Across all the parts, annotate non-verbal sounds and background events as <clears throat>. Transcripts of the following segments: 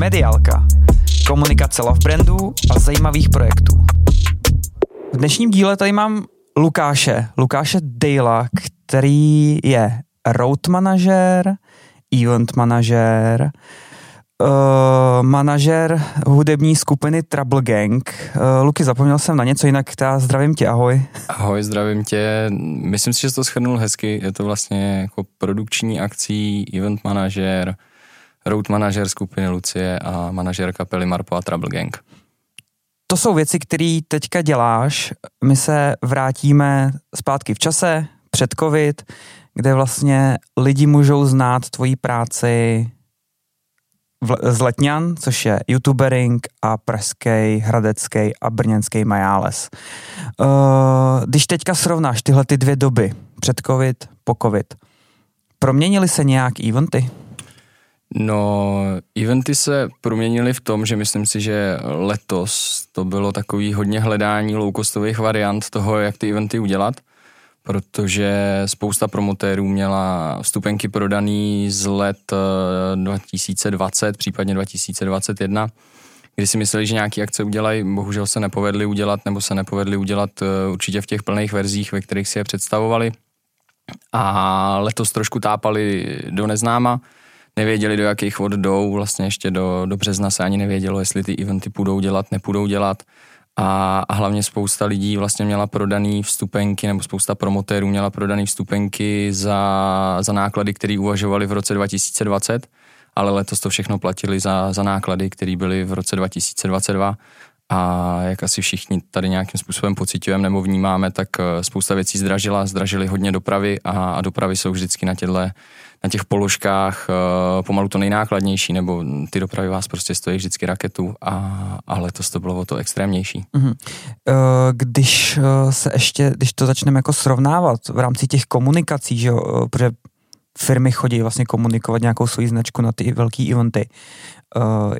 Mediálka. Komunikace love brandů a zajímavých projektů. V dnešním díle tady mám Lukáše, Lukáše Dejla, který je road manažer, event manažer, uh, manažer hudební skupiny Trouble Gang. Uh, Luky, zapomněl jsem na něco, jinak já zdravím tě, ahoj. Ahoj, zdravím tě. Myslím si, že jsi to schrnul hezky. Je to vlastně jako produkční akcí, event manažer, road manažer skupiny Lucie a manažer kapely Marpo a Trouble Gang. To jsou věci, které teďka děláš. My se vrátíme zpátky v čase, před covid, kde vlastně lidi můžou znát tvoji práci z Letňan, což je youtubering a pražský, hradecký a brněnský Majáles. Uh, když teďka srovnáš tyhle ty dvě doby, před covid, po covid, proměnily se nějak eventy? No, eventy se proměnily v tom, že myslím si, že letos to bylo takový hodně hledání loukostových variant toho, jak ty eventy udělat, protože spousta promotérů měla vstupenky prodaný z let 2020, eh, případně 2021, kdy si mysleli, že nějaký akce udělají, bohužel se nepovedly udělat, nebo se nepovedly udělat eh, určitě v těch plných verzích, ve kterých si je představovali. A letos trošku tápali do neznáma, nevěděli, do jakých vod jdou, vlastně ještě do, do března se ani nevědělo, jestli ty eventy půjdou dělat, nepůjdou dělat. A, a hlavně spousta lidí vlastně měla prodaný vstupenky, nebo spousta promotérů měla prodaný vstupenky za, za náklady, které uvažovali v roce 2020, ale letos to všechno platili za, za náklady, které byly v roce 2022 a jak asi všichni tady nějakým způsobem pocitujeme nebo vnímáme, tak eh, spousta věcí zdražila, zdražily hodně dopravy a, a dopravy jsou vždycky na, těchto, na těch položkách uh, pomalu to nejnákladnější, nebo ty dopravy vás prostě stojí vždycky raketu a, a letos to bylo o to extrémnější. Mm-hmm. Když se ještě, když to začneme jako srovnávat v rámci těch komunikací, že jo, protože firmy chodí vlastně komunikovat nějakou svoji značku na ty velké eventy.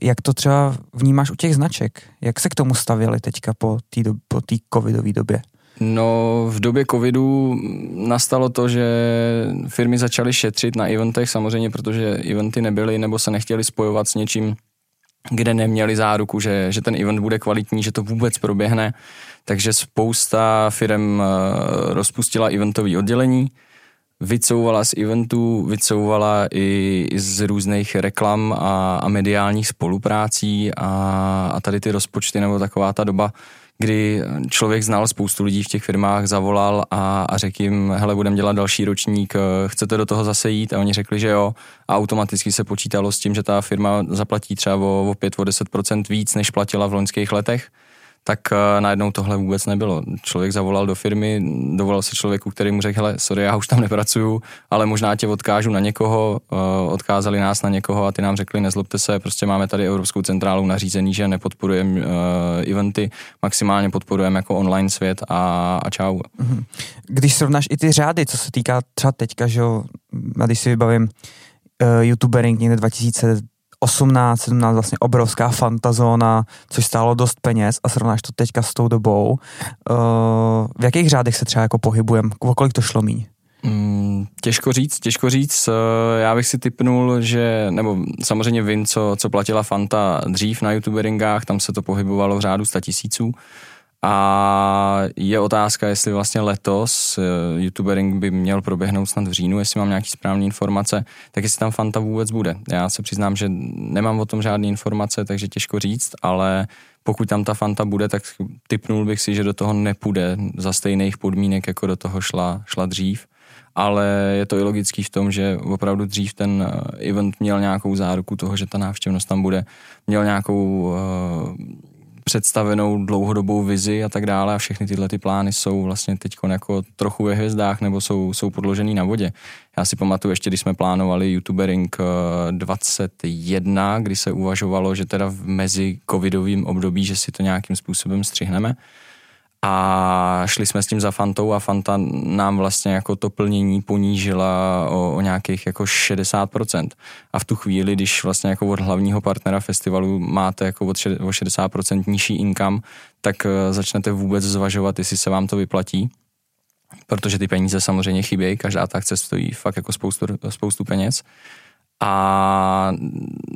Jak to třeba vnímáš u těch značek? Jak se k tomu stavěli teďka po té po covidové době? No, v době covidu nastalo to, že firmy začaly šetřit na eventech, samozřejmě, protože eventy nebyly nebo se nechtěli spojovat s něčím, kde neměli záruku, že, že ten event bude kvalitní, že to vůbec proběhne. Takže spousta firm eh, rozpustila eventové oddělení, vycouvala z eventů, vycouvala i z různých reklam a, a mediálních spoluprácí a, a tady ty rozpočty nebo taková ta doba, kdy člověk znal spoustu lidí v těch firmách, zavolal a, a řekl jim, hele, budeme dělat další ročník, chcete do toho zase jít? A oni řekli, že jo. A automaticky se počítalo s tím, že ta firma zaplatí třeba o, o 5, o 10% víc, než platila v loňských letech tak uh, najednou tohle vůbec nebylo. Člověk zavolal do firmy, dovolal se člověku, který mu řekl, hele, sorry, já už tam nepracuju, ale možná tě odkážu na někoho, uh, odkázali nás na někoho a ty nám řekli, nezlobte se, prostě máme tady Evropskou centrálu nařízení, že nepodporujeme uh, eventy, maximálně podporujeme jako online svět a, a čau. Mhm. Když srovnáš i ty řády, co se týká třeba teďka, že jo, když si vybavím uh, youtubering někde 2000 18, 17 vlastně obrovská fantazóna, což stálo dost peněz a srovnáš to teďka s tou dobou. Uh, v jakých řádech se třeba jako pohybujeme? O kolik to šlo míň? Mm, těžko říct, těžko říct. Eh, já bych si typnul, že, nebo samozřejmě vím, co, co platila Fanta dřív na youtuberingách, tam se to pohybovalo v řádu 100 tisíců. A je otázka, jestli vlastně letos uh, youtubering by měl proběhnout snad v říjnu, jestli mám nějaký správné informace, tak jestli tam Fanta vůbec bude. Já se přiznám, že nemám o tom žádné informace, takže těžko říct, ale pokud tam ta Fanta bude, tak typnul bych si, že do toho nepůjde za stejných podmínek, jako do toho šla, šla dřív. Ale je to i logický v tom, že opravdu dřív ten eh, event měl nějakou záruku toho, že ta návštěvnost tam bude, měl nějakou uh, představenou dlouhodobou vizi a tak dále a všechny tyhle ty plány jsou vlastně teď jako trochu ve hvězdách nebo jsou, jsou podložený na vodě. Já si pamatuju ještě, když jsme plánovali YouTubering 21, eh, kdy se uvažovalo, že teda v mezi covidovým období, že si to nějakým způsobem střihneme, a šli jsme s tím za Fantou a Fanta nám vlastně jako to plnění ponížila o, o nějakých jako 60%. A v tu chvíli, když vlastně jako od hlavního partnera festivalu máte jako o 60% nižší income, tak eh, začnete vůbec zvažovat, jestli se vám to vyplatí. Protože ty peníze samozřejmě chybějí, každá ta akce stojí fakt jako spoustu, spoustu peněz. A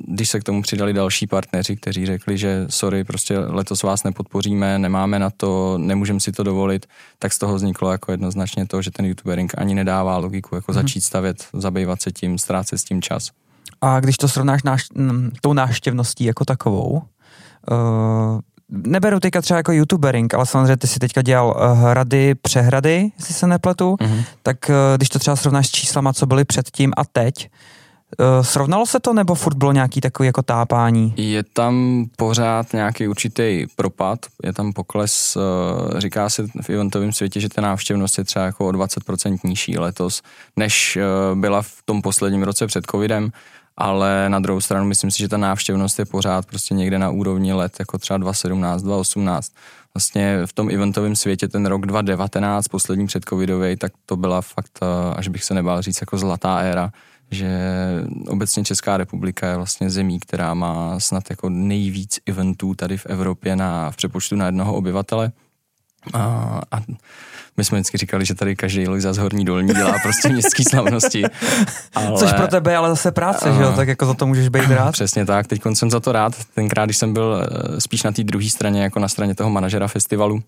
když se k tomu přidali další partneři, kteří řekli, že sorry, prostě letos vás nepodpoříme, nemáme na to, nemůžeme si to dovolit, tak z toho vzniklo jako jednoznačně to, že ten youtubering ani nedává logiku, jako hmm. začít stavět, zabývat se tím, ztrácet s tím čas. A když to srovnáš náš, tou náštěvností jako takovou, uh, neberu teďka třeba jako youtubering, ale samozřejmě ty si teďka dělal uh, hrady, přehrady, jestli se nepletu, mm-hmm. tak uh, když to třeba srovnáš s číslama, co byly předtím a teď, srovnalo se to, nebo furt bylo nějaký takový jako tápání? Je tam pořád nějaký určitý propad, je tam pokles, uh, říká se v eventovém světě, že ta návštěvnost je třeba jako o 20% nižší letos, než uh, byla v tom posledním roce před covidem, ale na druhou stranu myslím si, že ta návštěvnost je pořád prostě někde na úrovni let, jako třeba 2017, 2018. Vlastně v tom eventovém světě ten rok 2019, poslední před covidový, tak to byla fakt, až bych se nebál říct, jako zlatá éra, že obecně Česká republika je vlastně zemí, která má snad jako nejvíc eventů tady v Evropě na, v přepočtu na jednoho obyvatele. A, a my jsme vždycky říkali, že tady každý Luisa z Horní Dolní dělá prostě <laughs> městský slavnosti. Ale... Což pro tebe ale zase práce, uh, že jo? Tak jako za to můžeš být <laughs> rád. Přesně tak, teď jsem za to rád. Tenkrát, když jsem byl eh, spíš na té druhé straně, jako na straně toho manažera festivalu,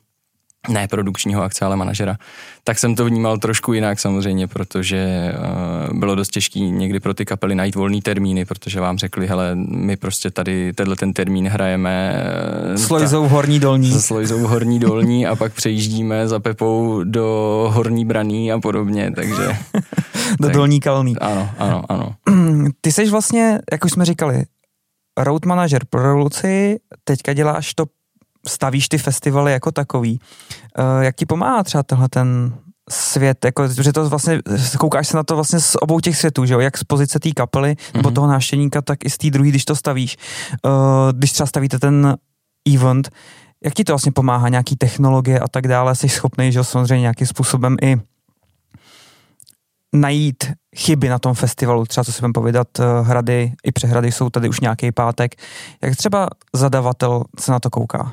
ne produkčního akce, ale manažera, tak jsem to vnímal trošku jinak samozřejmě, protože uh, bylo dost těžké někdy pro ty kapely najít volný termíny, protože vám řekli, hele, my prostě tady tenhle ten termín hrajeme uh, s Lojzou horní dolní. S Lojzou horní dolní a pak přejíždíme za Pepou do horní braný a podobně, takže... <laughs> do tak, dolní kalný. Ano, ano, ano. <clears throat> Ty jsi vlastně, jak už jsme říkali, road manager pro revoluci, teďka děláš to stavíš ty festivaly jako takový. Uh, jak ti pomáhá třeba tenhle ten svět, jako, že to vlastně, koukáš se na to vlastně z obou těch světů, že jo, jak z pozice té kapely, mm-hmm. nebo mhm. toho náštěníka, tak i z té druhé, když to stavíš. Uh, když třeba stavíte ten event, jak ti to vlastně pomáhá, nějaký technologie a tak dále, jsi schopný, že jo, samozřejmě nějakým způsobem i najít chyby na tom festivalu, třeba co si budeme povědat, eh, hrady i přehrady jsou tady už nějaký pátek. Jak třeba zadavatel se na to kouká?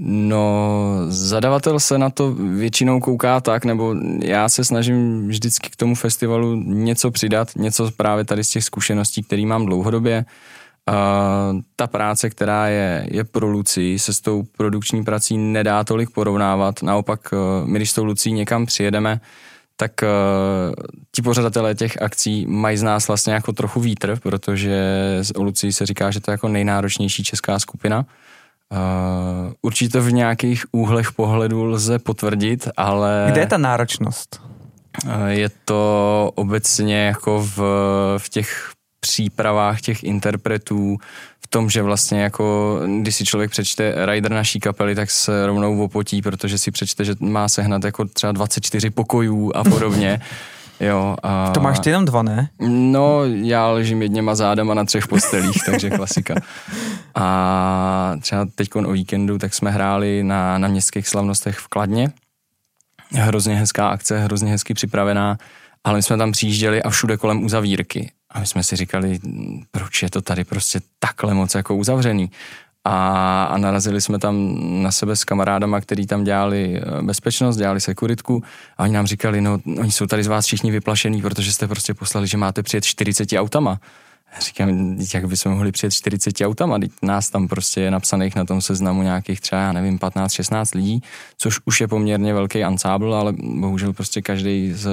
No, zadavatel se na to většinou kouká tak, nebo já se snažím vždycky k tomu festivalu něco přidat, něco právě tady z těch zkušeností, které mám dlouhodobě. Uh, ta práce, která je, je pro Lucí, se s tou produkční prací nedá tolik porovnávat. Naopak, uh, my když s tou Lucí někam přijedeme, tak uh, ti pořadatelé těch akcí mají z nás vlastně jako trochu vítr, protože o Lucí se říká, že to je jako nejnáročnější česká skupina. Uh, určitě v nějakých úhlech pohledu lze potvrdit, ale... Kde je ta náročnost? Uh, je to obecně jako v, v těch přípravách těch interpretů, v tom, že vlastně jako, když si člověk přečte rider naší kapely, tak se rovnou opotí, protože si přečte, že má sehnat jako třeba 24 pokojů a podobně. <laughs> Jo, a... To máš ty jenom dva, ne? No, já ležím jedněma zádama na třech postelích, takže klasika. A třeba teď o víkendu, tak jsme hráli na, na městských slavnostech v Kladně. Hrozně hezká akce, hrozně hezky připravená, ale my jsme tam přijížděli a všude kolem uzavírky. A my jsme si říkali, proč je to tady prostě takhle moc jako uzavřený a, a narazili jsme tam na sebe s kamarádama, který tam dělali eh, bezpečnost, dělali sekuritku a oni nám říkali, no oni jsou tady z vás všichni vyplašení, protože jste prostě poslali, že máte přijet 40 autama. Říkám, jak bychom mohli přijet 40 autama, teď nás tam prostě je napsaných na tom seznamu nějakých třeba, já nevím, 15-16 lidí, což už je poměrně velký ansábl, ale bohužel prostě každý z,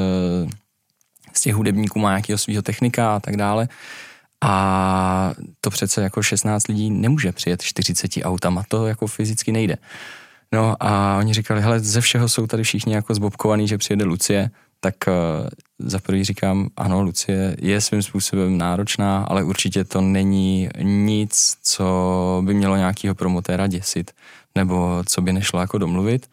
z těch hudebníků má nějakého svého technika a tak dále. A to přece jako 16 lidí nemůže přijet 40 autama, to jako fyzicky nejde. No a oni říkali, hele, ze všeho jsou tady všichni jako zbobkovaný, že přijede Lucie, tak uh, za prvý říkám, ano, Lucie je svým způsobem náročná, ale určitě to není nic, co by mělo nějakého promotéra děsit, nebo co by nešlo jako domluvit.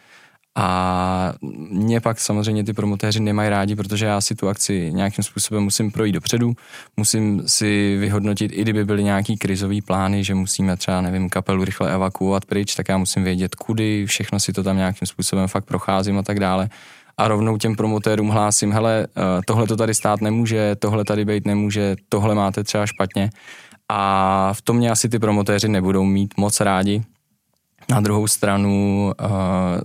A mě pak samozřejmě ty promotéři nemají rádi, protože já si tu akci nějakým způsobem musím projít dopředu, musím si vyhodnotit, i kdyby byly nějaký krizový plány, že musíme třeba, nevím, kapelu rychle evakuovat pryč, tak já musím vědět kudy, všechno si to tam nějakým způsobem fakt procházím a tak dále. A rovnou těm promotérům hlásím, hele, eh, tohle to tady stát nemůže, tohle tady být nemůže, tohle máte třeba špatně. A v tom mě asi ty promotéři nebudou mít moc rádi, na druhou stranu uh,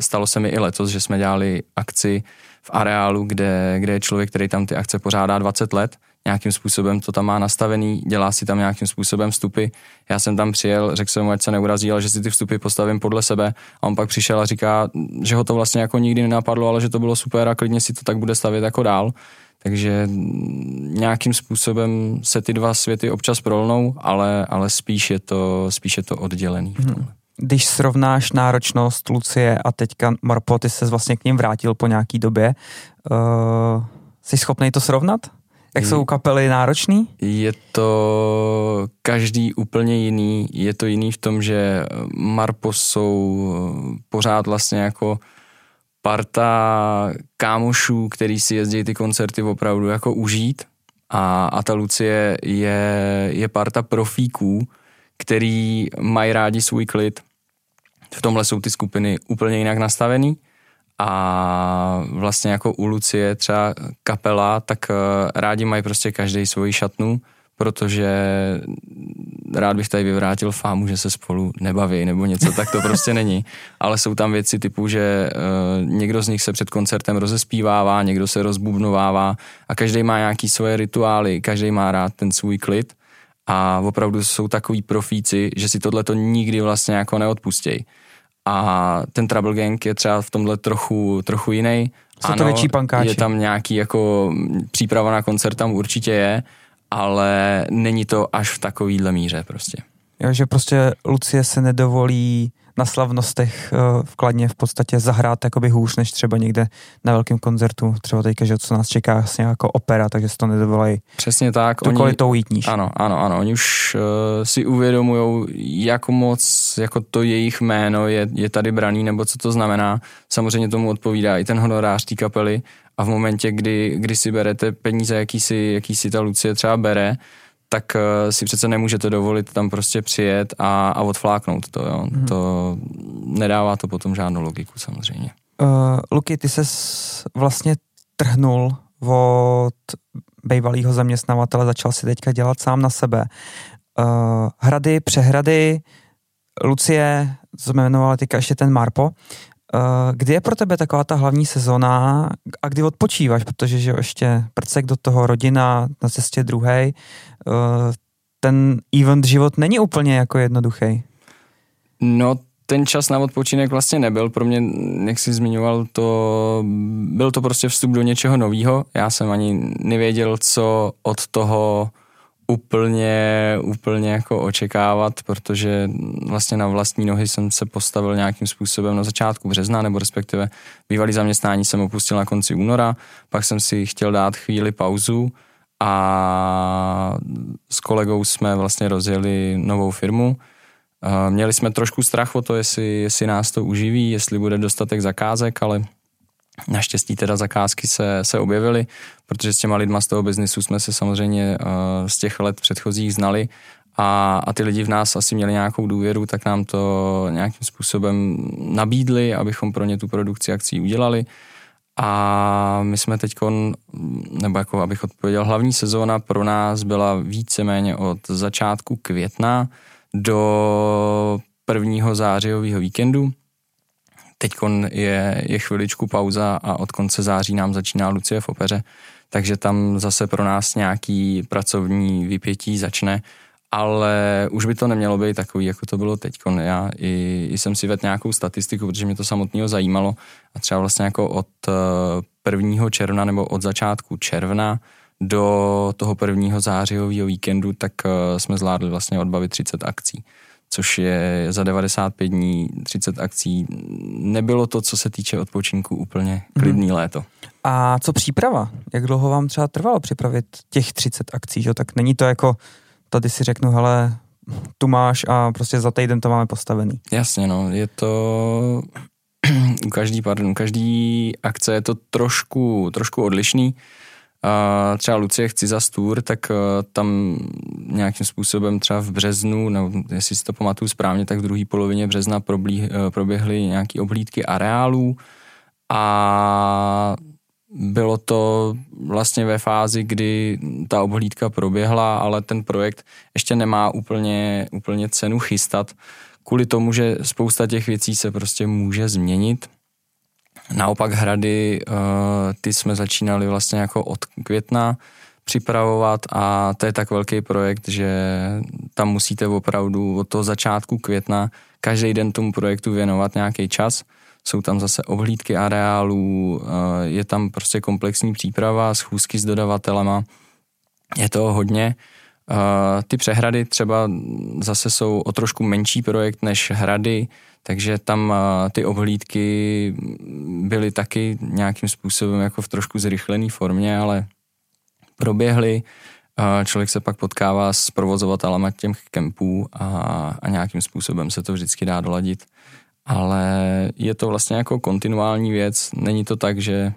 stalo se mi i letos, že jsme dělali akci v areálu, kde, kde je člověk, který tam ty akce pořádá 20 let, nějakým způsobem to tam má nastavený, dělá si tam nějakým způsobem vstupy. Já jsem tam přijel, řekl jsem mu, ať se neurazí, ale že si ty vstupy postavím podle sebe. A on pak přišel a říká, že ho to vlastně jako nikdy nenapadlo, ale že to bylo super a klidně si to tak bude stavět jako dál. Takže nějakým způsobem se ty dva světy občas prolnou, ale, ale spíš, je to, spíš je to oddělený. V tomhle když srovnáš náročnost Lucie a teďka Marpo, ty se vlastně k ním vrátil po nějaký době, uh, jsi schopný to srovnat? Jak jsou kapely náročný? Je to každý úplně jiný. Je to jiný v tom, že Marpo jsou pořád vlastně jako parta kámošů, který si jezdí ty koncerty opravdu jako užít. A, a ta Lucie je, je parta profíků, který mají rádi svůj klid v tomhle jsou ty skupiny úplně jinak nastavený a vlastně jako u Lucie třeba kapela, tak eh, rádi mají prostě každý svoji šatnu, protože rád bych tady vyvrátil fámu, že se spolu nebaví nebo něco, tak to prostě není. Ale jsou tam věci typu, že uh, někdo z nich se před koncertem rozespívává, někdo se rozbubnovává a každý má nějaký svoje rituály, každý má rád ten svůj klid a opravdu jsou takový profíci, že si tohle to nikdy vlastně jako neodpustějí. A ten Trouble Gang je třeba v tomhle trochu, trochu jiný. Jsou to větší pankáči. Je tam nějaký jako příprava na koncert tam určitě je, ale není to až v takovýhle míře prostě. Jo, že prostě Lucie se nedovolí na slavnostech eh, v Kladně v podstatě zahrát jakoby hůř, než třeba někde na velkém koncertu, třeba teďka, že co nás čeká vlastně jako opera, takže si to nedovolají. Přesně tak. Tu kvalitou jít níž. Ano, ano, ano. Oni už uh, si uvědomují, jak moc jako to jejich jméno je, je tady braný, nebo co to znamená. Samozřejmě tomu odpovídá i ten honorář té kapely a v momentě, kdy, kdy si berete peníze, jaký si, jaký si ta Lucie třeba bere, tak uh, si přece nemůžete dovolit tam prostě přijet a, a odfláknout to. Jo. Hmm. To nedává to potom žádnou logiku samozřejmě. Uh, Luky, ty ses vlastně trhnul od bývalého zaměstnavatele, začal si teďka dělat sám na sebe. Uh, hrady, přehrady, Lucie, jmenovali teďka ještě ten Marpo. Uh, kdy je pro tebe taková ta hlavní sezona a kdy odpočíváš, protože že ještě prcek do toho rodina na cestě druhý, uh, ten event život není úplně jako jednoduchý. No ten čas na odpočinek vlastně nebyl. Pro mě, jak jsi zmiňoval, to byl to prostě vstup do něčeho nového. Já jsem ani nevěděl, co od toho úplně, úplně jako očekávat, protože vlastně na vlastní nohy jsem se postavil nějakým způsobem na začátku března, nebo respektive bývalý zaměstnání jsem opustil na konci února, pak jsem si chtěl dát chvíli pauzu a s kolegou jsme vlastně rozjeli novou firmu. Měli jsme trošku strach o to, jestli, jestli nás to uživí, jestli bude dostatek zakázek, ale Naštěstí teda zakázky se, se objevily, protože s těma lidma z toho biznisu jsme se samozřejmě uh, z těch let předchozích znali a, a ty lidi v nás asi měli nějakou důvěru, tak nám to nějakým způsobem nabídli, abychom pro ně tu produkci akcí udělali. A my jsme teď, nebo jako abych odpověděl, hlavní sezóna pro nás byla víceméně od začátku května do prvního zářijového víkendu, Teď je, je chviličku pauza a od konce září nám začíná Lucie v opeře, takže tam zase pro nás nějaký pracovní vypětí začne, ale už by to nemělo být takový, jako to bylo teď. Já i, i jsem si vedl nějakou statistiku, protože mě to samotného zajímalo a třeba vlastně jako od 1. Eh, června nebo od začátku června do toho prvního zářijového víkendu, tak eh, jsme zvládli vlastně odbavit 30 akcí což je za 95 dní 30 akcí. Nebylo to, co se týče odpočinku, úplně klidný hmm. léto. A co příprava? Jak dlouho vám třeba trvalo připravit těch 30 akcí? Že? Tak není to jako, tady si řeknu, hele, tu máš a prostě za týden to máme postavený. Jasně, no, je to... <clears throat> u každý, pardon, u každý akce je to trošku, trošku odlišný. A třeba Lucie chci za stůr, tak tam nějakým způsobem třeba v březnu, nebo jestli si to pamatuju správně, tak v druhé polovině března proběhly nějaké oblídky areálů a bylo to vlastně ve fázi, kdy ta obhlídka proběhla, ale ten projekt ještě nemá úplně, úplně cenu chystat, kvůli tomu, že spousta těch věcí se prostě může změnit. Naopak hrady, eh, ty jsme začínali vlastně jako od května připravovat a to je tak velký projekt, že tam musíte opravdu od toho začátku května každý den tomu projektu věnovat nějaký čas – jsou tam zase ohlídky areálů, eh, je tam prostě komplexní příprava, schůzky s dodavatelema, je to hodně. Eh, ty přehrady třeba zase jsou o trošku menší projekt než hrady, takže tam eh, ty obhlídky byly taky nějakým způsobem jako v trošku zrychlené formě, ale proběhly. Člověk se pak potkává s provozovatelama těch kempů a, a nějakým způsobem se to vždycky dá doladit ale je to vlastně jako kontinuální věc. Není to tak, že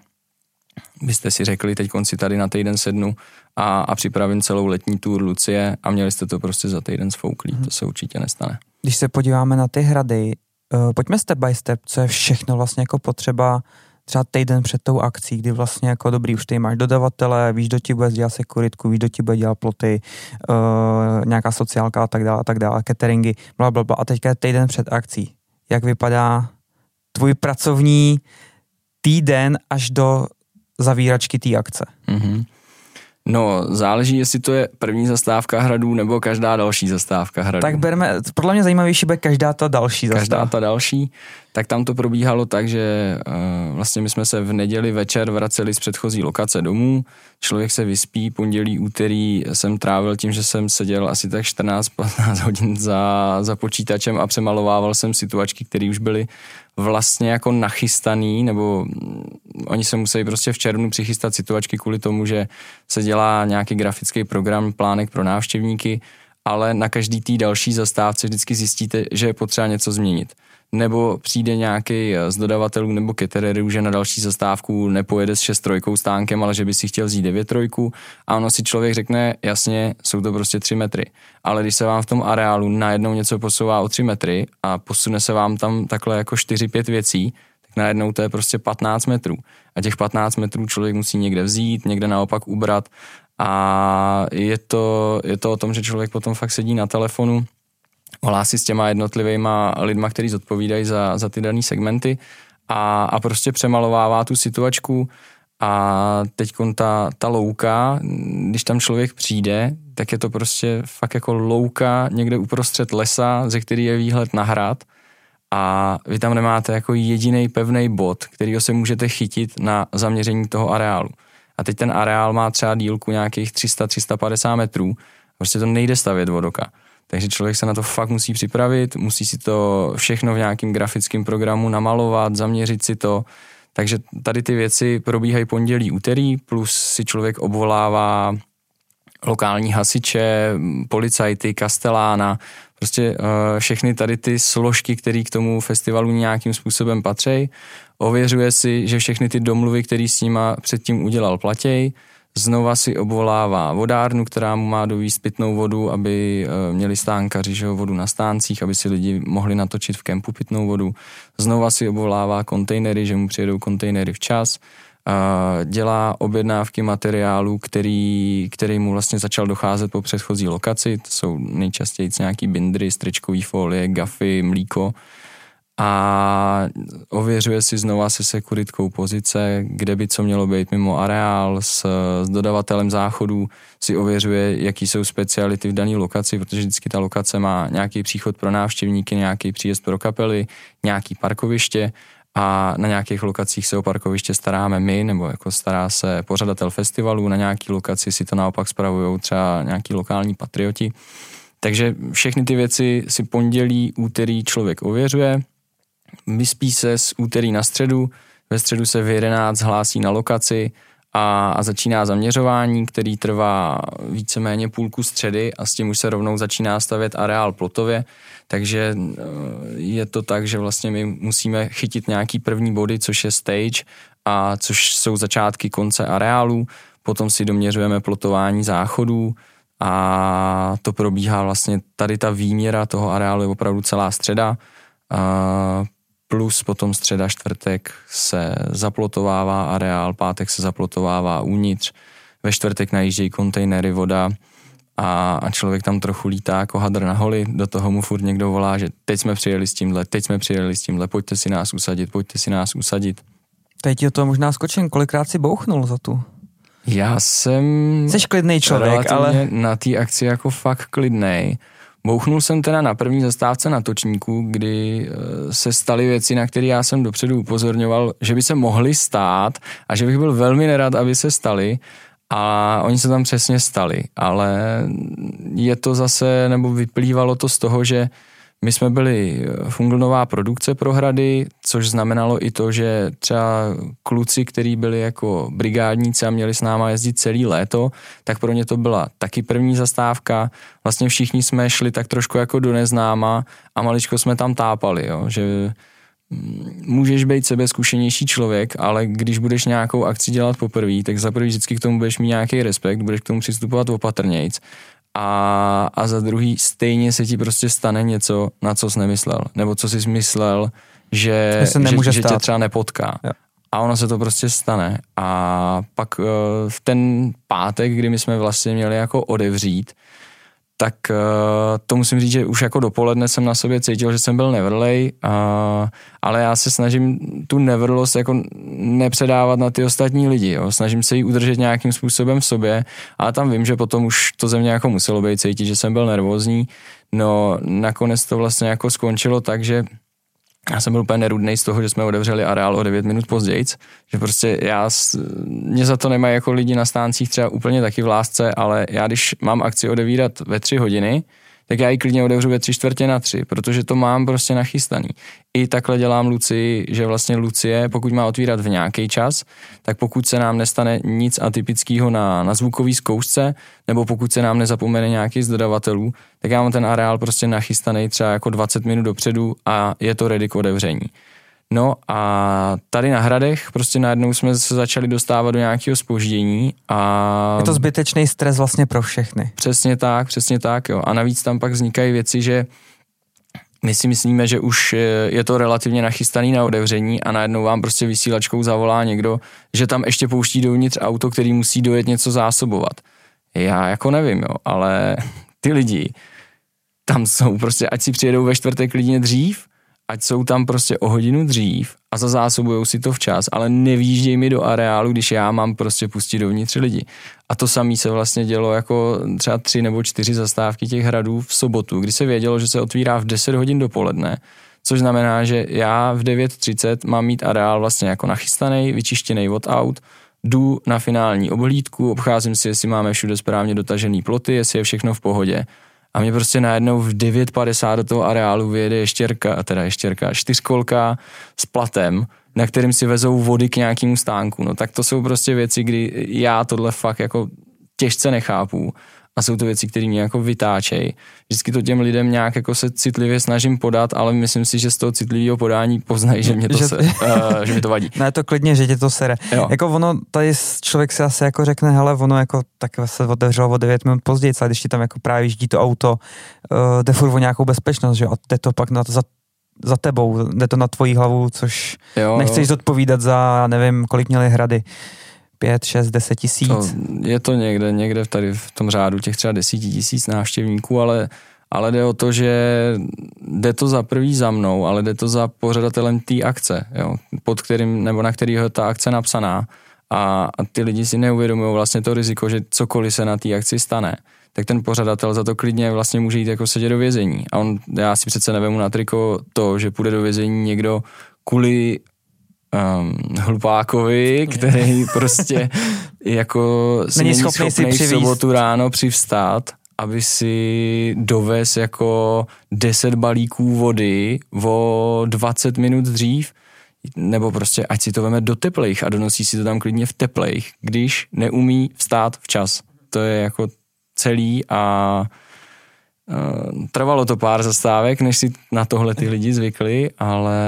byste si řekli, teď konci tady na týden sednu a, a připravím celou letní tour Lucie a měli jste to prostě za týden sfouklý. Hmm. To se určitě nestane. Když se podíváme na ty hrady, uh, pojďme step by step, co je všechno vlastně jako potřeba třeba týden před tou akcí, kdy vlastně jako dobrý, už ty máš dodavatele, víš, do ti bude dělat sekuritku, víš, do ti bude dělat ploty, uh, nějaká sociálka a tak dále, a tak dále, cateringy, bla, bla, bla. A teďka je týden před akcí jak vypadá tvůj pracovní týden až do zavíračky té akce. Mm-hmm. No, záleží, jestli to je první zastávka hradů nebo každá další zastávka hradů. Tak berme, podle mě zajímavější bude každá ta další zastávka. Každá ta další, tak tam to probíhalo tak, že uh, vlastně my jsme se v neděli večer vraceli z předchozí lokace domů, člověk se vyspí, pondělí, úterý jsem trávil tím, že jsem seděl asi tak 14-15 hodin za, za počítačem a přemalovával jsem situačky, které už byly vlastně jako nachystaný, nebo oni se musí prostě v červnu přichystat situačky kvůli tomu, že se dělá nějaký grafický program, plánek pro návštěvníky, ale na každý tý další zastávce vždycky zjistíte, že je potřeba něco změnit nebo přijde nějaký z dodavatelů nebo ketererů, že na další zastávku nepojede s 6 trojkou stánkem, ale že by si chtěl vzít 9 trojku a ono si člověk řekne, jasně, jsou to prostě 3 metry. Ale když se vám v tom areálu najednou něco posouvá o 3 metry a posune se vám tam takhle jako 4-5 věcí, tak najednou to je prostě 15 metrů. A těch 15 metrů člověk musí někde vzít, někde naopak ubrat a je to, je to o tom, že člověk potom fakt sedí na telefonu volá si s těma jednotlivýma lidma, kteří zodpovídají za, za ty dané segmenty a, a prostě přemalovává tu situačku a teď ta, ta louka, když tam člověk přijde, tak je to prostě fakt jako louka někde uprostřed lesa, ze který je výhled na hrad a vy tam nemáte jako jediný pevný bod, kterýho se můžete chytit na zaměření toho areálu. A teď ten areál má třeba dílku nějakých 300-350 metrů, prostě to nejde stavět vodoka. Takže člověk se na to fakt musí připravit, musí si to všechno v nějakém grafickém programu namalovat, zaměřit si to. Takže tady ty věci probíhají pondělí, úterý, plus si člověk obvolává lokální hasiče, policajty, kastelána, prostě uh, všechny tady ty složky, které k tomu festivalu nějakým způsobem patří. Ověřuje si, že všechny ty domluvy, které s nima předtím udělal, platěj znova si obvolává vodárnu, která mu má dovíst pitnou vodu, aby eh, měli stánkaři že vodu na stáncích, aby si lidi mohli natočit v kempu pitnou vodu. Znova si obvolává kontejnery, že mu přijedou kontejnery včas. Dělá objednávky materiálů, který, který mu vlastně začal docházet po předchozí lokaci. To jsou nejčastěji nějaký bindry, stričkový folie, gafy, mlíko a ověřuje si znova se sekuritkou pozice, kde by co mělo být mimo areál, s, s dodavatelem záchodů si ověřuje, jaký jsou speciality v dané lokaci, protože vždycky ta lokace má nějaký příchod pro návštěvníky, nějaký příjezd pro kapely, nějaký parkoviště a na nějakých lokacích se o parkoviště staráme my, nebo jako stará se pořadatel festivalu, na nějaký lokaci si to naopak spravují třeba nějaký lokální patrioti. Takže všechny ty věci si pondělí, úterý člověk ověřuje, vyspí se z úterý na středu, ve středu se v 11 hlásí na lokaci a, a začíná zaměřování, který trvá víceméně půlku středy a s tím už se rovnou začíná stavět areál plotově, takže eh, je to tak, že vlastně my musíme chytit nějaký první body, což je stage a což jsou začátky konce areálu, potom si doměřujeme plotování záchodů a to probíhá vlastně tady ta výměra toho areálu je opravdu celá středa, a plus potom středa, čtvrtek se zaplotovává areál, pátek se zaplotovává uvnitř, ve čtvrtek najíždějí kontejnery, voda a, a člověk tam trochu lítá jako hadr na holi, do toho mu furt někdo volá, že teď jsme přijeli s tímhle, teď jsme přijeli s tímhle, pojďte si nás usadit, pojďte si nás usadit. Teď ti to možná skočím, kolikrát si bouchnul za tu? Já jsem... Jsi klidný člověk, ale... na té akci jako fakt klidnej. Bouchnul jsem teda na první zastávce na točníku, kdy eh, se staly věci, na které já jsem dopředu upozorňoval, že by se mohly stát a že bych byl velmi nerad, aby se staly. A oni se tam přesně stali, ale je to zase, nebo vyplývalo to z toho, že my jsme byli eh, funglnová produkce pro hrady, což znamenalo i to, že třeba kluci, kteří byli jako brigádníci a měli s náma jezdit celý léto, tak pro ně to byla taky první zastávka. Vlastně všichni jsme šli tak trošku jako do neznáma a maličko jsme tam tápali, jo, že mm, můžeš být sebe zkušenější člověk, ale když budeš nějakou akci dělat poprvé, tak za prvý vždycky k tomu budeš mít nějaký respekt, budeš k tomu přistupovat opatrnějc a, a za druhý stejně se ti prostě stane něco, na co jsi nemyslel, nebo co jsi myslel, že, že, že tě třeba nepotká. Jo. A ono se to prostě stane. A pak uh, v ten pátek, kdy my jsme vlastně měli jako odevřít, tak uh, to musím říct, že už jako dopoledne jsem na sobě cítil, že jsem byl nevrlej, uh, ale já se snažím tu nevrlost jako nepředávat na ty ostatní lidi, jo. snažím se ji udržet nějakým způsobem v sobě, ale tam vím, že potom už to ze mě jako muselo být cítit, že jsem byl nervózní, no nakonec to vlastně jako skončilo tak, že já jsem byl úplně nerudný z toho, že jsme otevřeli areál o 9 minut později, že prostě já, mě za to nemají jako lidi na stáncích třeba úplně taky v lásce, ale já když mám akci odevírat ve 3 hodiny, tak já ji klidně otevřu ve tři čtvrtě na tři, protože to mám prostě nachystaný. I takhle dělám Luci, že vlastně Lucie, pokud má otvírat v nějaký čas, tak pokud se nám nestane nic atypického na, na zvukové zkoušce, nebo pokud se nám nezapomene nějaký z dodavatelů, tak já mám ten areál prostě nachystaný třeba jako 20 minut dopředu a je to ready k otevření. No a tady na Hradech prostě najednou jsme se začali dostávat do nějakého spoždění a... Je to zbytečný stres vlastně pro všechny. Přesně tak, přesně tak, jo. A navíc tam pak vznikají věci, že my si myslíme, že už je to relativně nachystaný na otevření a najednou vám prostě vysílačkou zavolá někdo, že tam ještě pouští dovnitř auto, který musí dojet něco zásobovat. Já jako nevím, jo, ale ty lidi tam jsou prostě, ať si přijedou ve čtvrtek klidně dřív, ať jsou tam prostě o hodinu dřív a zazásobují si to včas, ale nevýjížděj mi do areálu, když já mám prostě pustit dovnitř lidi. A to samé se vlastně dělo jako třeba tři nebo čtyři zastávky těch hradů v sobotu, kdy se vědělo, že se otvírá v 10 hodin dopoledne, což znamená, že já v 9.30 mám mít areál vlastně jako nachystaný, vyčištěný od aut, jdu na finální obhlídku, obcházím si, jestli máme všude správně dotažený ploty, jestli je všechno v pohodě a mě prostě najednou v 9.50 do toho areálu vyjede ještěrka, teda ještěrka, čtyřkolka s platem, na kterým si vezou vody k nějakému stánku. No tak to jsou prostě věci, kdy já tohle fakt jako těžce nechápu a jsou to věci, které mě jako vytáčejí. Vždycky to těm lidem nějak jako se citlivě snažím podat, ale myslím si, že z toho citlivého podání poznají, že mě to, že, se, uh, že mi to vadí. <laughs> Ne, to klidně, že tě to sere. Jo. Jako ono, tady člověk si asi jako řekne, hele, ono jako tak se otevřelo o 9 minut později, ale když ti tam jako právě jíždí to auto, uh, jde furt o nějakou bezpečnost, že a jde to pak na to, za za tebou, jde to na tvoji hlavu, což jo, nechceš jo. zodpovídat za, nevím, kolik měli hrady. 5, 6, 10 tisíc? To, je to někde, někde tady v tom řádu těch třeba 10 tisíc návštěvníků, ale, ale jde o to, že jde to za prvý za mnou, ale jde to za pořadatelem té akce, jo, pod kterým, nebo na kterýho ta akce napsaná. A, a ty lidi si neuvědomují vlastně to riziko, že cokoliv se na té akci stane, tak ten pořadatel za to klidně vlastně může jít jako sedět do vězení. A on, já si přece nevemu na triko to, že půjde do vězení někdo kvůli um, hlupákovi, který prostě <laughs> jako si není schopný, schopný si v sobotu ráno přivstát, aby si dovez jako 10 balíků vody o 20 minut dřív. nebo prostě ať si to veme do teplejch a donosí si to tam klidně v teplejch, když neumí vstát včas. To je jako celý a uh, trvalo to pár zastávek, než si na tohle ty lidi zvykli, ale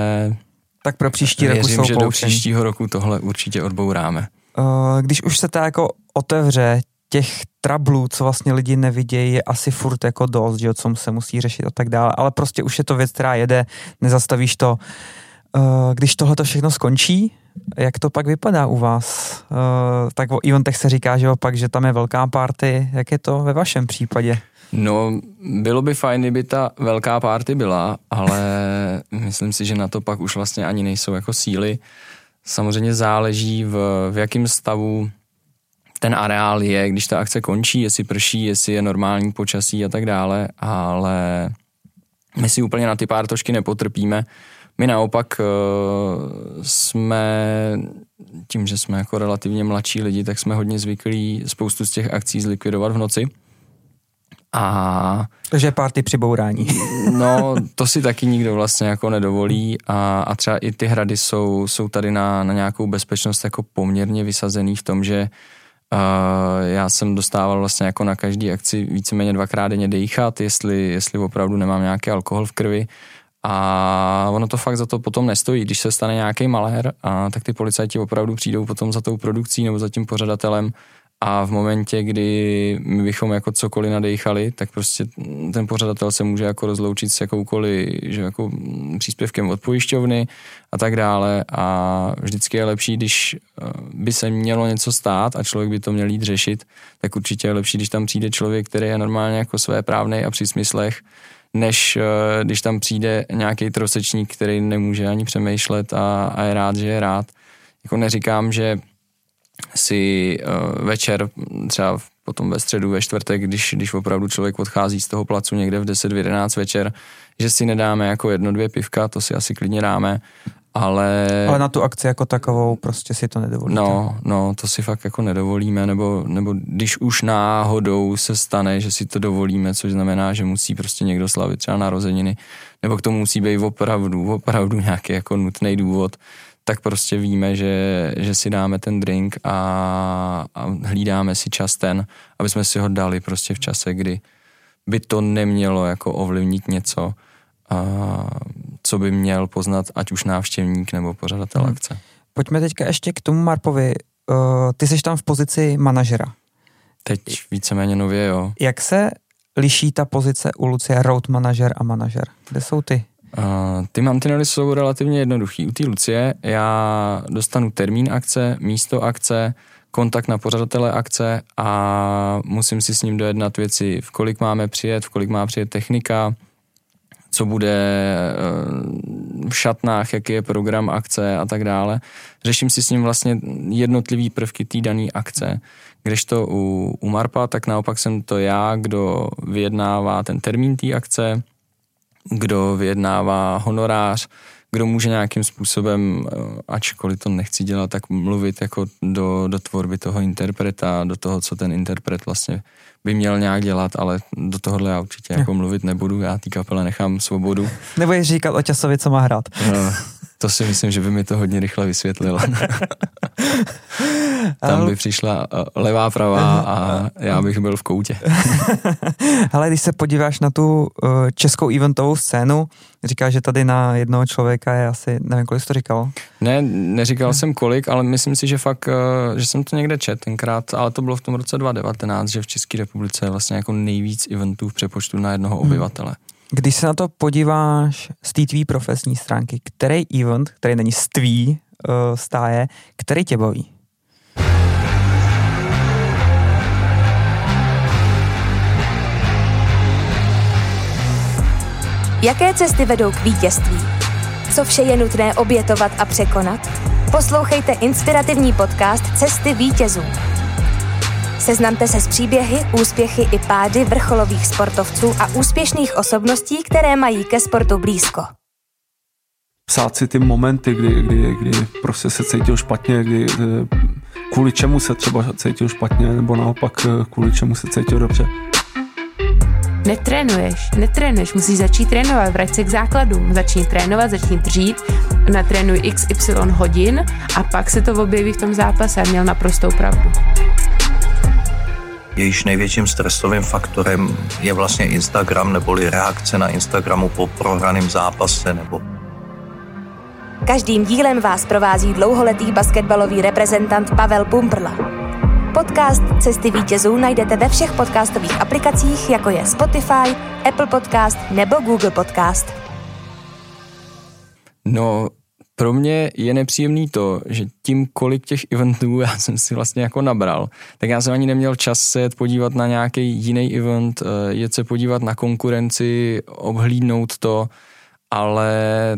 tak pro příští věřím, roku jsou že poučení. do příštího roku tohle určitě odbouráme. Uh, když už se to jako otevře, těch trablů, co vlastně lidi nevidějí, je asi furt jako dost, že co se musí řešit a tak dále, ale prostě už je to věc, která jede, nezastavíš to. Uh, když tohle to všechno skončí, jak to pak vypadá u vás? Uh, tak o eventech se říká, že opak, že tam je velká party. Jak je to ve vašem případě? No, bylo by fajn, kdyby ta velká party byla, ale myslím si, že na to pak už vlastně ani nejsou jako síly. Samozřejmě záleží v, v jakém stavu ten areál je, když ta akce končí, jestli prší, jestli je normální počasí a tak dále, ale my si úplně na ty pártošky nepotrpíme. My naopak uh, jsme, tím, že jsme jako relativně mladší lidi, tak jsme hodně zvyklí spoustu z těch akcí zlikvidovat v noci. A Takže party při bourání. <laughs> No, to si taky nikdo vlastně jako nedovolí a, a třeba i ty hrady jsou, jsou tady na, na nějakou bezpečnost jako poměrně vysazený v tom, že uh, já jsem dostával vlastně jako na každý akci víceméně dvakrát denně dejchat, jestli, jestli opravdu nemám nějaký alkohol v krvi a ono to fakt za to potom nestojí. Když se stane nějaký malér, a, tak ty policajti opravdu přijdou potom za tou produkcí nebo za tím pořadatelem a v momentě, kdy my bychom jako cokoliv nadechali, tak prostě ten pořadatel se může jako rozloučit s jakoukoliv že jako příspěvkem od pojišťovny a tak dále a vždycky je lepší, když eh, by se mělo něco stát a člověk by to měl jít řešit, tak určitě je lepší, když tam přijde člověk, který je normálně jako své právnej a při smyslech, než eh, když tam přijde nějaký trosečník, který nemůže ani přemýšlet a, a je rád, že je rád. Jako neříkám, že si uh, večer, třeba potom ve středu, ve čtvrtek, když, když opravdu člověk odchází z toho placu někde v 10, v 11 večer, že si nedáme jako jedno, dvě pivka, to si asi klidně dáme, ale... Ale na tu akci jako takovou prostě si to nedovolíte. No, no, to si fakt jako nedovolíme, nebo, nebo když už náhodou se stane, že si to dovolíme, což znamená, že musí prostě někdo slavit třeba narozeniny, nebo k tomu musí být opravdu, opravdu nějaký jako nutný důvod, tak prostě víme, že, že si dáme ten drink a, a hlídáme si čas ten, aby jsme si ho dali prostě v čase, kdy by to nemělo jako ovlivnit něco, a, co by měl poznat ať už návštěvník nebo pořadatel hmm. akce. Pojďme teďka ještě k tomu Marpovi. Uh, ty jsi tam v pozici manažera. Teď víceméně nově, jo. Jak se liší ta pozice u Lucie road manažer a manažer? Kde jsou ty? Ty mantinely jsou relativně jednoduchý. U té Lucie já dostanu termín akce, místo akce, kontakt na pořadatele akce a musím si s ním dojednat věci, v kolik máme přijet, v kolik má přijet technika, co bude v šatnách, jaký je program akce a tak dále. Řeším si s ním vlastně jednotlivý prvky té dané akce. Kdežto u, u Marpa, tak naopak jsem to já, kdo vyjednává ten termín té akce, kdo vyjednává honorář, kdo může nějakým způsobem, ačkoliv to nechci dělat, tak mluvit jako do, do tvorby toho interpreta, do toho, co ten interpret vlastně by měl nějak dělat, ale do tohohle já určitě jako mluvit nebudu, já té kapele nechám svobodu. Nebo říkat o časově, co má hrát. No, to si myslím, že by mi to hodně rychle vysvětlilo. <laughs> Tam by přišla levá, pravá a já bych byl v koutě. <laughs> Ale když se podíváš na tu českou eventovou scénu, říká, že tady na jednoho člověka je asi, nevím, kolik jsi to říkal? Ne, neříkal jsem kolik, ale myslím si, že fakt, že jsem to někde čet tenkrát, ale to bylo v tom roce 2019, že v České republice je vlastně jako nejvíc eventů v přepočtu na jednoho obyvatele. Když se na to podíváš z té tvý profesní stránky, který event, který není z tvý uh, stáje, který tě baví? Jaké cesty vedou k vítězství? Co vše je nutné obětovat a překonat? Poslouchejte inspirativní podcast Cesty vítězů. Seznamte se s příběhy, úspěchy i pády vrcholových sportovců a úspěšných osobností, které mají ke sportu blízko. Psát si ty momenty, kdy, kdy, kdy prostě se cítil špatně, kdy, kvůli čemu se třeba cítil špatně, nebo naopak kvůli čemu se cítil dobře. netrénuješ, netrénuješ, musíš začít trénovat, vrať se k základům, začni trénovat, začni dřít, natrénuj XY hodin a pak se to objeví v tom zápase a měl naprostou pravdu. Jejíž největším stresovým faktorem je vlastně Instagram neboli reakce na Instagramu po prohraném zápase nebo Každým dílem vás provází dlouholetý basketbalový reprezentant Pavel Pumprla. Podcast Cesty vítězů najdete ve všech podcastových aplikacích, jako je Spotify, Apple Podcast nebo Google Podcast. No, pro mě je nepříjemný to, že tím, kolik těch eventů <laughs> já jsem si vlastně jako nabral, tak já jsem ani neměl čas se podívat na nějaký jiný event, eh, jet se podívat na konkurenci, obhlídnout to, ale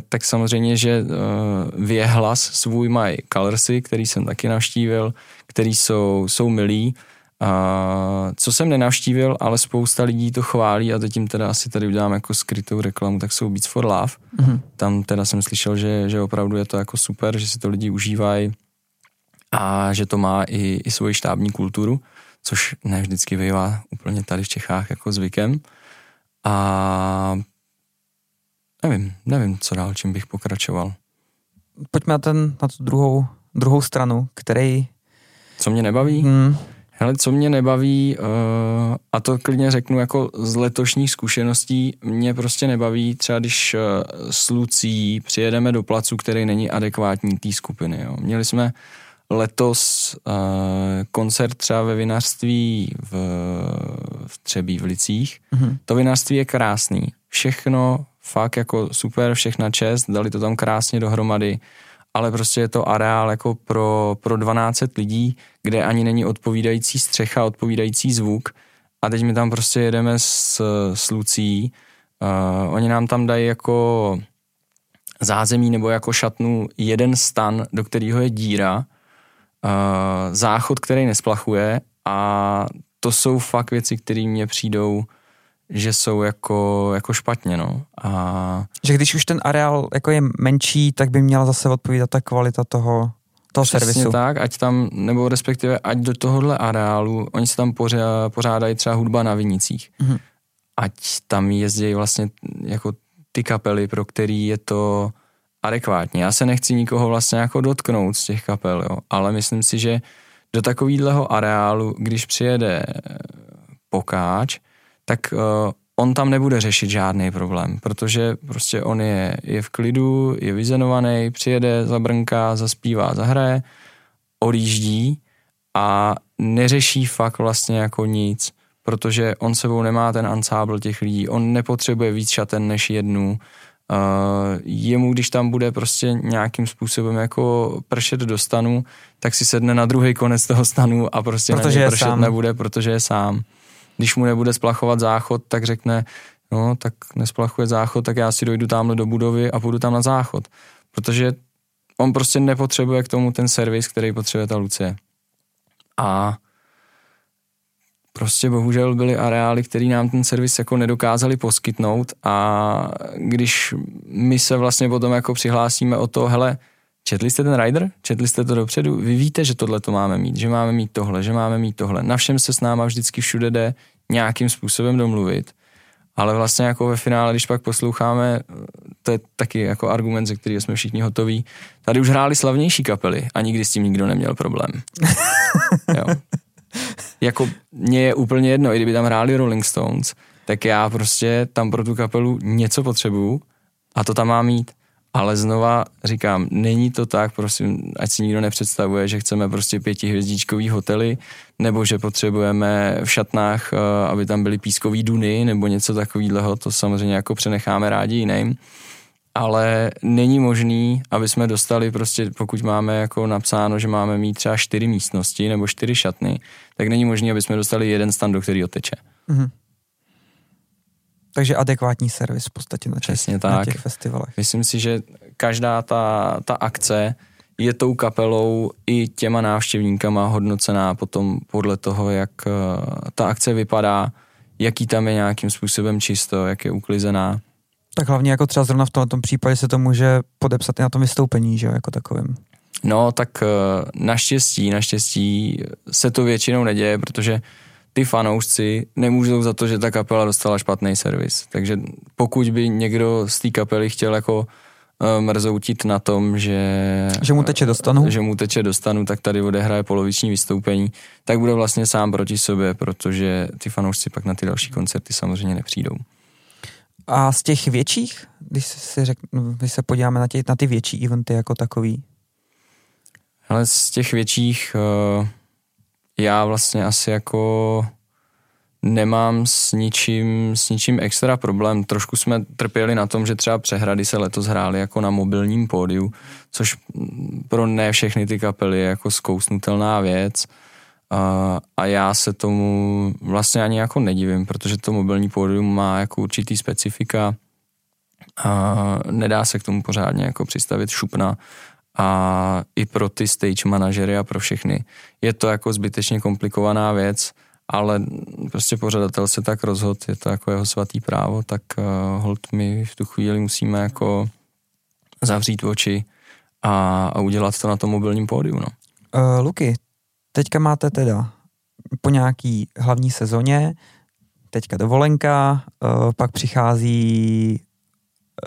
tak samozřejmě, že uh, věhlas svůj mají Colorsy, který jsem taky navštívil, který jsou, jsou milí. Uh, co jsem nenavštívil, ale spousta lidí to chválí a jim teda asi tady udělám jako skrytou reklamu, tak jsou Beats for Love. Mm-hmm. Tam teda jsem slyšel, že, že opravdu je to jako super, že si to lidi užívají a že to má i, i svoji štábní kulturu, což ne vždycky bývá úplně tady v Čechách jako zvykem. A nevím, nevím, co dál, čím bych pokračoval. Pojďme na, ten, na tu druhou, druhou stranu, který... Co mě nebaví? Hmm. Hele, co mě nebaví, uh, a to klidně řeknu jako z letošních zkušeností, mě prostě nebaví třeba, když uh, s Lucí přijedeme do placu, který není adekvátní té skupiny. Jo. Měli jsme letos uh, koncert třeba ve vinařství v, v Třebí v Licích. Mm-hmm. To vinařství je krásný. Všechno fakt jako super, všechna čest, dali to tam krásně dohromady, ale prostě je to areál jako pro, pro 12 lidí, kde ani není odpovídající střecha, odpovídající zvuk. A teď my tam prostě jedeme s, s Lucí, uh, oni nám tam dají jako zázemí nebo jako šatnu jeden stan, do kterého je díra, uh, záchod, který nesplachuje a to jsou fakt věci, které mně přijdou že jsou jako, jako špatně, no. A... Že když už ten areál jako je menší, tak by měla zase odpovídat ta kvalita toho, toho Přesně servisu. tak, ať tam, nebo respektive ať do tohohle areálu, oni se tam pořád, pořádají třeba hudba na Vinicích. Mm-hmm. Ať tam jezdí vlastně jako ty kapely, pro který je to adekvátní. Já se nechci nikoho vlastně jako dotknout z těch kapel, jo, ale myslím si, že do takového areálu, když přijede pokáč, tak uh, on tam nebude řešit žádný problém, protože prostě on je, je v klidu, je vyzenovaný, přijede, zabrnká, zaspívá, zahraje, odjíždí a neřeší fakt vlastně jako nic, protože on sebou nemá ten ansábl těch lidí, on nepotřebuje víc šaten než jednu, Uh, jemu, když tam bude prostě nějakým způsobem jako pršet do stanu, tak si sedne na druhý konec toho stanu a prostě protože na něj pršet sám. nebude, protože je sám když mu nebude splachovat záchod, tak řekne, no tak nesplachuje záchod, tak já si dojdu tamhle do budovy a půjdu tam na záchod. Protože on prostě nepotřebuje k tomu ten servis, který potřebuje ta Lucie. A prostě bohužel byly areály, které nám ten servis jako nedokázali poskytnout a když my se vlastně potom jako přihlásíme o to, hele, Četli jste ten rider? Četli jste to dopředu? Vy víte, že tohle to máme mít, že máme mít tohle, že máme mít tohle. Na všem se s náma vždycky všude jde nějakým způsobem domluvit. Ale vlastně jako ve finále, když pak posloucháme, to je taky jako argument, ze kterého jsme všichni hotoví, tady už hráli slavnější kapely a nikdy s tím nikdo neměl problém. <laughs> jo. Jako mně je úplně jedno, i kdyby tam hráli Rolling Stones, tak já prostě tam pro tu kapelu něco potřebuju a to tam má mít. Ale znova říkám, není to tak, prosím, ať si nikdo nepředstavuje, že chceme prostě pětihvězdičkový hotely, nebo že potřebujeme v šatnách, eh, aby tam byly pískový duny, nebo něco takového, to samozřejmě jako přenecháme rádi jiným. Ale není možný, aby jsme dostali prostě, pokud máme jako napsáno, že máme mít třeba čtyři místnosti nebo čtyři šatny, tak není možný, aby jsme dostali jeden stan, do kterého teče. Mm-hmm. Takže adekvátní servis v podstatě na těch, Přesně tak. na těch festivalech. Myslím si, že každá ta, ta akce je tou kapelou i těma návštěvníkama hodnocená potom podle toho, jak uh, ta akce vypadá, jaký tam je nějakým způsobem čisto, jak je uklizená. Tak hlavně jako třeba zrovna v tom, tom případě se to může podepsat i na tom vystoupení, že jo, jako takovým. No, tak uh, naštěstí, naštěstí se to většinou neděje, protože ty fanoušci nemůžou za to, že ta kapela dostala špatný servis. Takže pokud by někdo z té kapely chtěl jako eh, mrzoutit na tom, že... Že mu teče dostanu? Že mu teče dostanu, tak tady odehraje poloviční vystoupení, tak bude vlastně sám proti sobě, protože ty fanoušci pak na ty další koncerty samozřejmě nepřijdou. A z těch větších, když, si řek, když se podíváme na, tě, na ty větší eventy jako takový? Ale z těch větších uh, já vlastně asi jako nemám s ničím, s ničím extra problém. Trošku jsme trpěli na tom, že třeba přehrady se letos hrály jako na mobilním pódiu, což pro ne všechny ty kapely je jako zkousnutelná věc. A, a já se tomu vlastně ani jako nedivím, protože to mobilní pódium má jako určitý specifika a nedá se k tomu pořádně jako přistavit šupna a i pro ty stage manažery a pro všechny. Je to jako zbytečně komplikovaná věc, ale prostě pořadatel se tak rozhodl, je to jako jeho svatý právo, tak uh, hold my v tu chvíli musíme jako zavřít oči a, a udělat to na tom mobilním pódiu. No. Uh, Luky, teďka máte teda po nějaký hlavní sezóně, teďka dovolenka, uh, pak přichází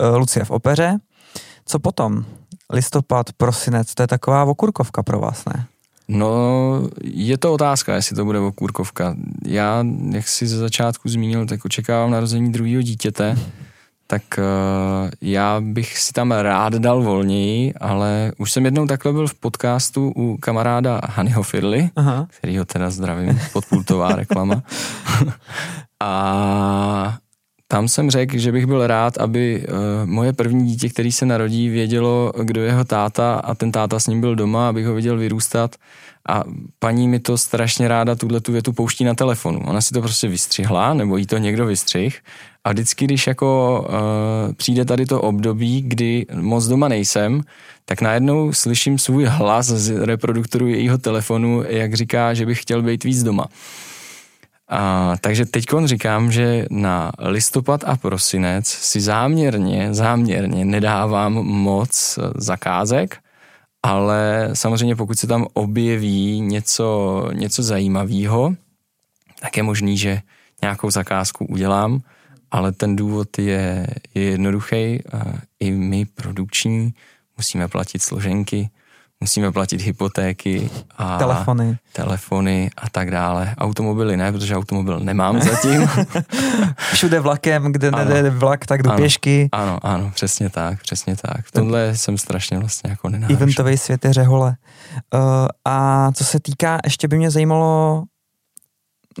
uh, Lucie v opeře. Co potom? Listopad, prosinec, to je taková okurkovka pro vás, ne? No, je to otázka, jestli to bude okurkovka. Já, jak si ze začátku zmínil, tak očekávám narození druhého dítěte, tak uh, já bych si tam rád dal volněji, ale už jsem jednou takhle byl v podcastu u kamaráda Hanyho Firly, Aha. který ho teda zdravím, podpultová reklama. <laughs> a tam jsem řekl, že bych byl rád, aby uh, moje první dítě, který se narodí, vědělo, kdo je jeho táta a ten táta s ním byl doma, abych ho viděl vyrůstat. A paní mi to strašně ráda tuhle tu větu pouští na telefonu. Ona si to prostě vystřihla, nebo jí to někdo vystřih. A vždycky, když jako uh, přijde tady to období, kdy moc doma nejsem, tak najednou slyším svůj hlas z reproduktoru jejího telefonu, jak říká, že bych chtěl být víc doma. A, takže teď říkám, že na listopad a prosinec si záměrně, záměrně nedávám moc zakázek, ale samozřejmě pokud se tam objeví něco, něco zajímavého, tak je možný, že nějakou zakázku udělám, ale ten důvod je, je jednoduchý. I my produkční musíme platit složenky, musíme platit hypotéky a telefony. telefony a tak dále. Automobily ne, protože automobil nemám <laughs> zatím. Všude vlakem, kde ano. nejde vlak, tak jdu ano, pěšky. Ano, ano, přesně tak, přesně tak. V tomhle jsem strašně vlastně jako nenávišen. Eventový svět je řehole. Uh, a co se týká, ještě by mě zajímalo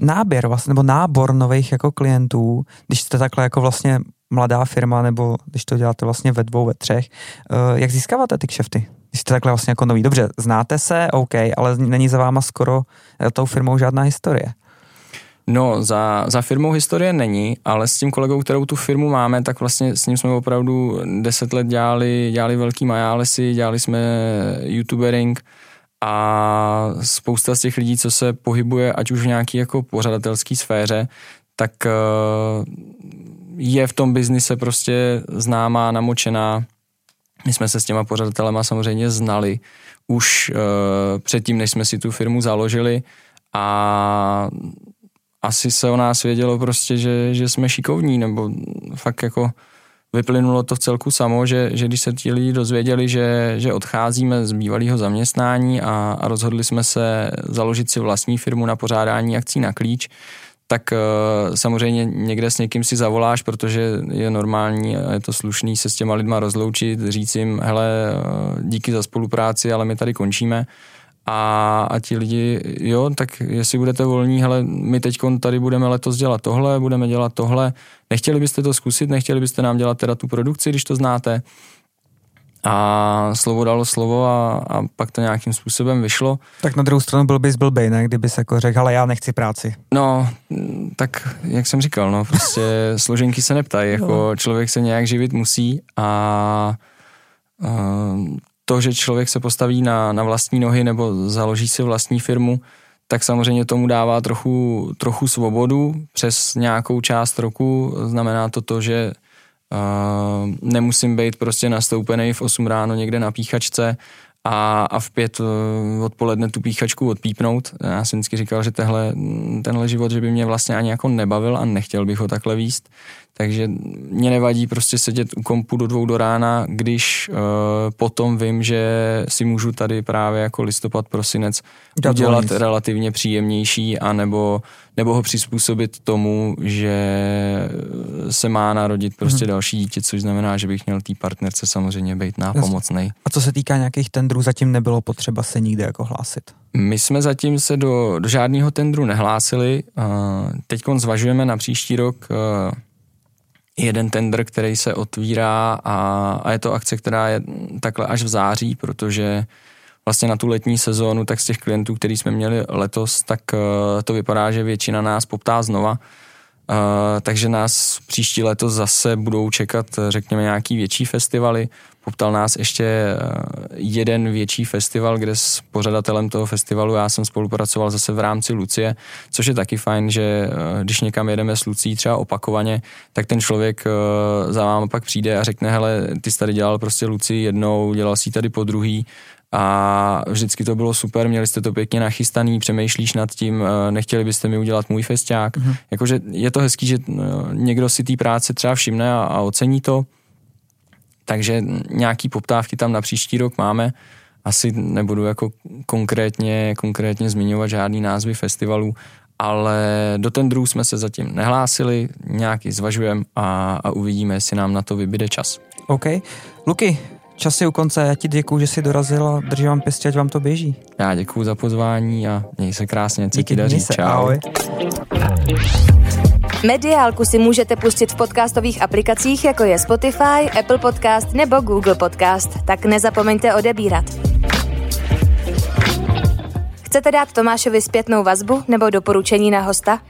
náběr vlastně, nebo nábor nových jako klientů, když jste takhle jako vlastně mladá firma, nebo když to děláte vlastně ve dvou, ve třech, uh, jak získáváte ty kšefty? Když jste takhle vlastně jako nový. Dobře, znáte se, OK, ale není za váma skoro eh, tou firmou žádná historie. No, za, za firmou historie není, ale s tím kolegou, kterou tu firmu máme, tak vlastně s ním jsme opravdu deset let dělali, dělali velký majálesy, dělali jsme youtubering a spousta z těch lidí, co se pohybuje, ať už v nějaký jako pořadatelský sféře, tak eh, je v tom biznise prostě známá, namočená, my jsme se s těma pořadatelema samozřejmě znali už uh, předtím, než jsme si tu firmu založili a asi se o nás vědělo prostě, že, že jsme šikovní, nebo fakt jako vyplynulo to v celku samo, že, že když se ti lidi dozvěděli, že, že odcházíme z bývalého zaměstnání a, a rozhodli jsme se založit si vlastní firmu na pořádání akcí na klíč, tak uh, samozřejmě někde s někým si zavoláš, protože je normální a je to slušný se s těma lidma rozloučit, říct jim, hele, uh, díky za spolupráci, ale my tady končíme. A, a ti lidi, jo, tak jestli budete volní, hele, my teď tady budeme letos dělat tohle, budeme dělat tohle, nechtěli byste to zkusit, nechtěli byste nám dělat teda tu produkci, když to znáte, a slovo dalo slovo a, a pak to nějakým způsobem vyšlo. Tak na druhou stranu byl bys blbej, ne? Kdyby se jako řekl, ale já nechci práci. No, tak jak jsem říkal, no prostě <laughs> složenky se neptají, jako no. člověk se nějak živit musí a, a to, že člověk se postaví na, na vlastní nohy nebo založí si vlastní firmu, tak samozřejmě tomu dává trochu, trochu svobodu přes nějakou část roku. Znamená to to, že Uh, nemusím být prostě nastoupený v 8 ráno někde na píchačce a, a v pět uh, odpoledne tu píchačku odpípnout. Já jsem vždycky říkal, že tehle, tenhle život, že by mě vlastně ani jako nebavil a nechtěl bych ho takhle výst. Takže mě nevadí prostě sedět u kompu do dvou do rána, když uh, potom vím, že si můžu tady právě jako listopad, prosinec Dát udělat nic. relativně příjemnější a nebo, nebo ho přizpůsobit tomu, že se má narodit prostě hmm. další dítě, což znamená, že bych měl té partnerce samozřejmě být nápomocnej. A co se týká nějakých tendrů, zatím nebylo potřeba se nikde jako hlásit. My jsme zatím se do, do žádného tendru nehlásili. Teď zvažujeme na příští rok eh, jeden tender, který se otvírá a, a je to akce, která je takhle až v září, protože vlastně na tu letní sezónu, tak z těch klientů, který jsme měli letos, tak uh, to vypadá, že většina nás poptá znova. Takže nás příští letos zase budou čekat, řekněme, nějaký větší festivaly. Poptal nás ještě jeden větší festival, kde s pořadatelem toho festivalu já jsem spolupracoval zase v rámci Lucie, což je taky fajn, že když někam jedeme s Lucí třeba opakovaně, tak ten člověk za vámi pak přijde a řekne, hele, ty jsi tady dělal prostě Luci jednou, dělal si tady po druhý, a vždycky to bylo super, měli jste to pěkně nachystaný, přemýšlíš nad tím, nechtěli byste mi udělat můj festiák. Mm-hmm. Jakože je to hezký, že někdo si té práce třeba všimne a, a ocení to, takže nějaký poptávky tam na příští rok máme. Asi nebudu jako konkrétně, konkrétně zmiňovat žádný názvy festivalů, ale do tendrů jsme se zatím nehlásili, nějaký zvažujeme a, a uvidíme, jestli nám na to vybyde čas. OK. Luky, čas je u konce, já ti děkuju, že jsi dorazil a držím vám pěstě, ať vám to běží. Já děkuju za pozvání a měj se krásně, co ti daří. se, Čau. ahoj. Mediálku si můžete pustit v podcastových aplikacích, jako je Spotify, Apple Podcast nebo Google Podcast, tak nezapomeňte odebírat. Chcete dát Tomášovi zpětnou vazbu nebo doporučení na hosta?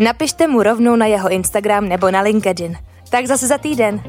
Napište mu rovnou na jeho Instagram nebo na LinkedIn. Tak zase za týden.